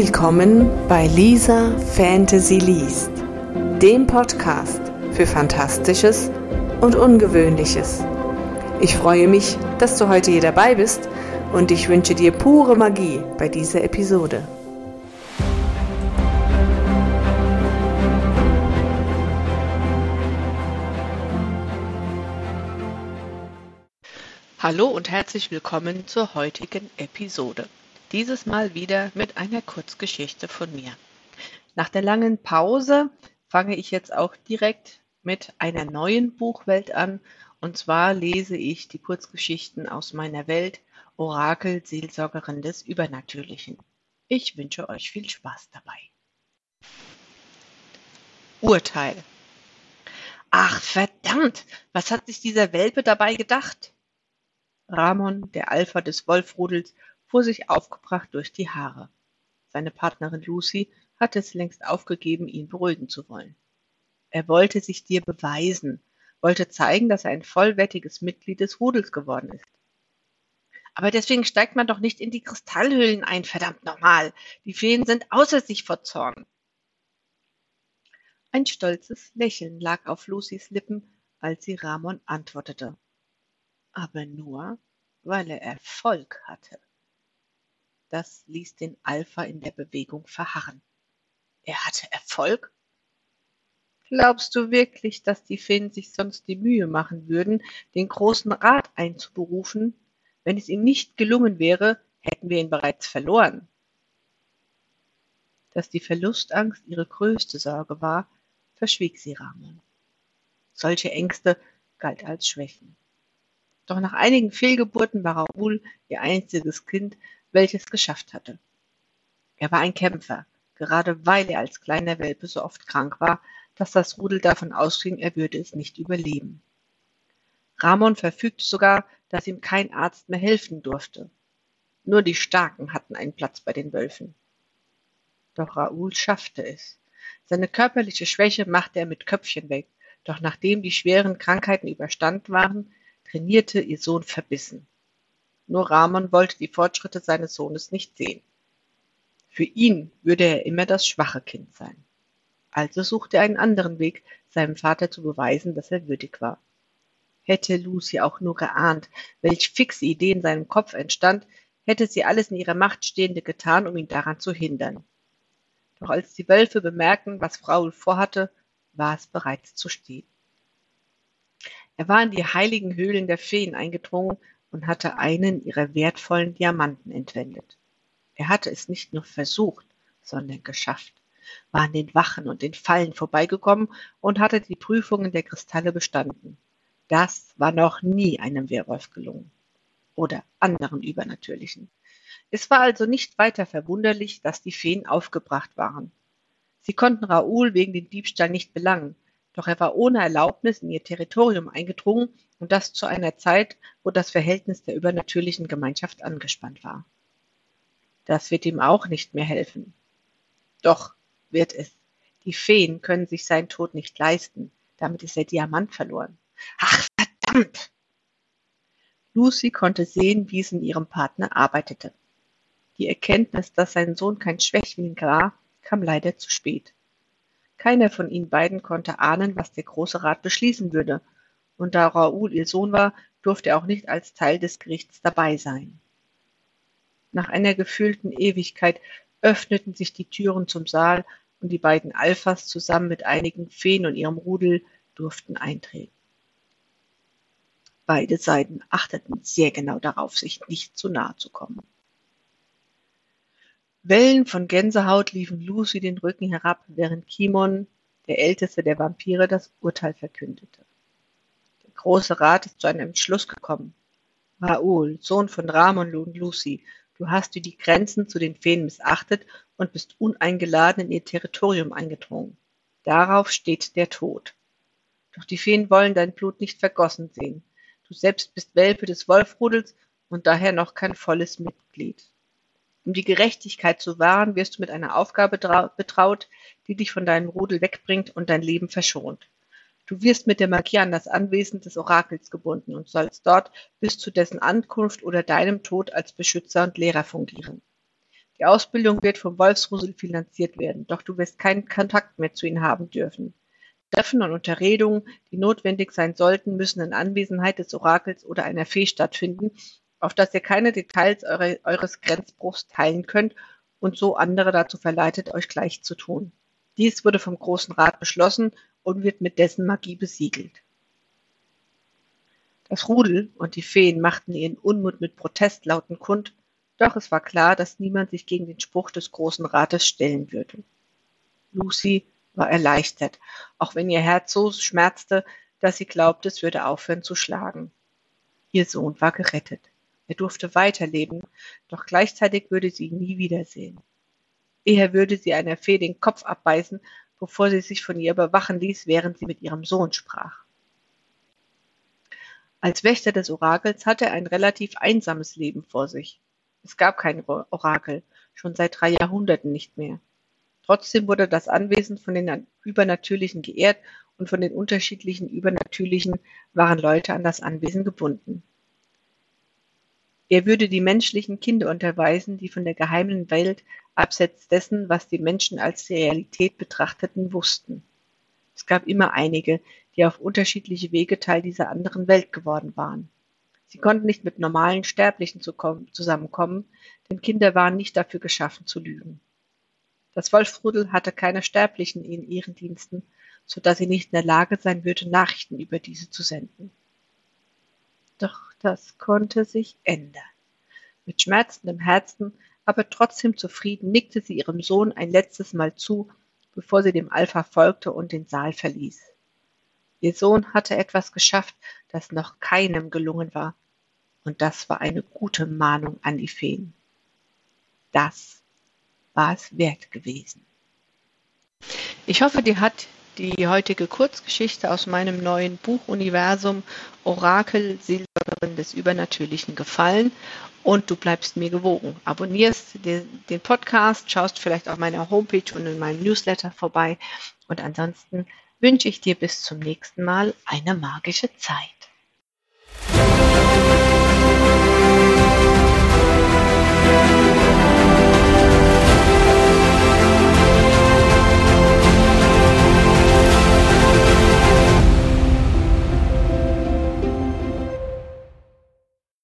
Willkommen bei Lisa Fantasy Liest, dem Podcast für Fantastisches und Ungewöhnliches. Ich freue mich, dass du heute hier dabei bist und ich wünsche dir pure Magie bei dieser Episode. Hallo und herzlich willkommen zur heutigen Episode. Dieses Mal wieder mit einer Kurzgeschichte von mir. Nach der langen Pause fange ich jetzt auch direkt mit einer neuen Buchwelt an. Und zwar lese ich die Kurzgeschichten aus meiner Welt Orakel, Seelsorgerin des Übernatürlichen. Ich wünsche euch viel Spaß dabei. Urteil. Ach verdammt, was hat sich dieser Welpe dabei gedacht? Ramon, der Alpha des Wolfrudels, fuhr sich aufgebracht durch die Haare. Seine Partnerin Lucy hatte es längst aufgegeben, ihn beruhigen zu wollen. Er wollte sich dir beweisen, wollte zeigen, dass er ein vollwertiges Mitglied des Rudels geworden ist. Aber deswegen steigt man doch nicht in die Kristallhöhlen ein, verdammt nochmal. Die Feen sind außer sich vor Zorn. Ein stolzes Lächeln lag auf Lucys Lippen, als sie Ramon antwortete. Aber nur, weil er Erfolg hatte. Das ließ den Alpha in der Bewegung verharren. Er hatte Erfolg? Glaubst du wirklich, dass die Feen sich sonst die Mühe machen würden, den großen Rat einzuberufen? Wenn es ihm nicht gelungen wäre, hätten wir ihn bereits verloren. Dass die Verlustangst ihre größte Sorge war, verschwieg sie Ramon. Solche Ängste galt als Schwächen. Doch nach einigen Fehlgeburten war Raoul ihr einziges Kind, welches geschafft hatte. Er war ein Kämpfer, gerade weil er als kleiner Welpe so oft krank war, dass das Rudel davon ausging, er würde es nicht überleben. Ramon verfügte sogar, dass ihm kein Arzt mehr helfen durfte. Nur die Starken hatten einen Platz bei den Wölfen. Doch Raoul schaffte es. Seine körperliche Schwäche machte er mit Köpfchen weg, doch nachdem die schweren Krankheiten überstanden waren, trainierte ihr Sohn verbissen. Nur Ramon wollte die Fortschritte seines Sohnes nicht sehen. Für ihn würde er immer das schwache Kind sein. Also suchte er einen anderen Weg, seinem Vater zu beweisen, dass er würdig war. Hätte Lucy auch nur geahnt, welch fixe Idee in seinem Kopf entstand, hätte sie alles in ihrer Macht Stehende getan, um ihn daran zu hindern. Doch als die Wölfe bemerkten, was Frau vorhatte, war es bereits zu stehen. Er war in die heiligen Höhlen der Feen eingedrungen und hatte einen ihrer wertvollen Diamanten entwendet. Er hatte es nicht nur versucht, sondern geschafft, war an den Wachen und den Fallen vorbeigekommen und hatte die Prüfungen der Kristalle bestanden. Das war noch nie einem Werwolf gelungen. Oder anderen Übernatürlichen. Es war also nicht weiter verwunderlich, dass die Feen aufgebracht waren. Sie konnten Raoul wegen dem Diebstahl nicht belangen, doch er war ohne Erlaubnis in ihr Territorium eingedrungen und das zu einer Zeit, wo das Verhältnis der übernatürlichen Gemeinschaft angespannt war. Das wird ihm auch nicht mehr helfen. Doch wird es. Die Feen können sich seinen Tod nicht leisten. Damit ist der Diamant verloren. Ach, verdammt! Lucy konnte sehen, wie es in ihrem Partner arbeitete. Die Erkenntnis, dass sein Sohn kein Schwächling war, kam leider zu spät. Keiner von ihnen beiden konnte ahnen, was der Große Rat beschließen würde, und da Raoul ihr Sohn war, durfte er auch nicht als Teil des Gerichts dabei sein. Nach einer gefühlten Ewigkeit öffneten sich die Türen zum Saal und die beiden Alphas zusammen mit einigen Feen und ihrem Rudel durften eintreten. Beide Seiten achteten sehr genau darauf, sich nicht zu nahe zu kommen. Wellen von Gänsehaut liefen Lucy den Rücken herab, während Kimon, der älteste der Vampire, das Urteil verkündete. Der Große Rat ist zu einem Entschluss gekommen. Raoul, Sohn von Ramon und Lucy, du hast dir die Grenzen zu den Feen missachtet und bist uneingeladen in ihr Territorium eingedrungen. Darauf steht der Tod. Doch die Feen wollen dein Blut nicht vergossen sehen. Du selbst bist Welpe des Wolfrudels und daher noch kein volles Mitglied. Um die Gerechtigkeit zu wahren, wirst du mit einer Aufgabe betraut, die dich von deinem Rudel wegbringt und dein Leben verschont. Du wirst mit der Magie an das Anwesen des Orakels gebunden und sollst dort bis zu dessen Ankunft oder deinem Tod als Beschützer und Lehrer fungieren. Die Ausbildung wird vom Wolfsrudel finanziert werden, doch du wirst keinen Kontakt mehr zu ihnen haben dürfen. Treffen und Unterredungen, die notwendig sein sollten, müssen in Anwesenheit des Orakels oder einer Fee stattfinden, auf dass ihr keine Details eure, eures Grenzbruchs teilen könnt und so andere dazu verleitet, euch gleich zu tun. Dies wurde vom Großen Rat beschlossen und wird mit dessen Magie besiegelt. Das Rudel und die Feen machten ihren Unmut mit Protestlauten kund, doch es war klar, dass niemand sich gegen den Spruch des Großen Rates stellen würde. Lucy war erleichtert, auch wenn ihr Herz so schmerzte, dass sie glaubte, es würde aufhören zu schlagen. Ihr Sohn war gerettet. Er durfte weiterleben, doch gleichzeitig würde sie ihn nie wiedersehen. Eher würde sie einer Fee den Kopf abbeißen, bevor sie sich von ihr überwachen ließ, während sie mit ihrem Sohn sprach. Als Wächter des Orakels hatte er ein relativ einsames Leben vor sich. Es gab kein Orakel, schon seit drei Jahrhunderten nicht mehr. Trotzdem wurde das Anwesen von den Übernatürlichen geehrt und von den unterschiedlichen Übernatürlichen waren Leute an das Anwesen gebunden. Er würde die menschlichen Kinder unterweisen, die von der geheimen Welt abseits dessen, was die Menschen als Realität betrachteten, wussten. Es gab immer einige, die auf unterschiedliche Wege Teil dieser anderen Welt geworden waren. Sie konnten nicht mit normalen Sterblichen zusammenkommen, denn Kinder waren nicht dafür geschaffen zu lügen. Das Wolfsrudel hatte keine Sterblichen in ihren Diensten, so dass sie nicht in der Lage sein würde, Nachrichten über diese zu senden. Doch das konnte sich ändern. Mit schmerzendem Herzen, aber trotzdem zufrieden, nickte sie ihrem Sohn ein letztes Mal zu, bevor sie dem Alpha folgte und den Saal verließ. Ihr Sohn hatte etwas geschafft, das noch keinem gelungen war, und das war eine gute Mahnung an die Feen. Das war es wert gewesen. Ich hoffe, dir hat die heutige Kurzgeschichte aus meinem neuen Buchuniversum Orakel Silberin des Übernatürlichen gefallen und du bleibst mir gewogen. Abonnierst den, den Podcast, schaust vielleicht auf meiner Homepage und in meinem Newsletter vorbei und ansonsten wünsche ich dir bis zum nächsten Mal eine magische Zeit.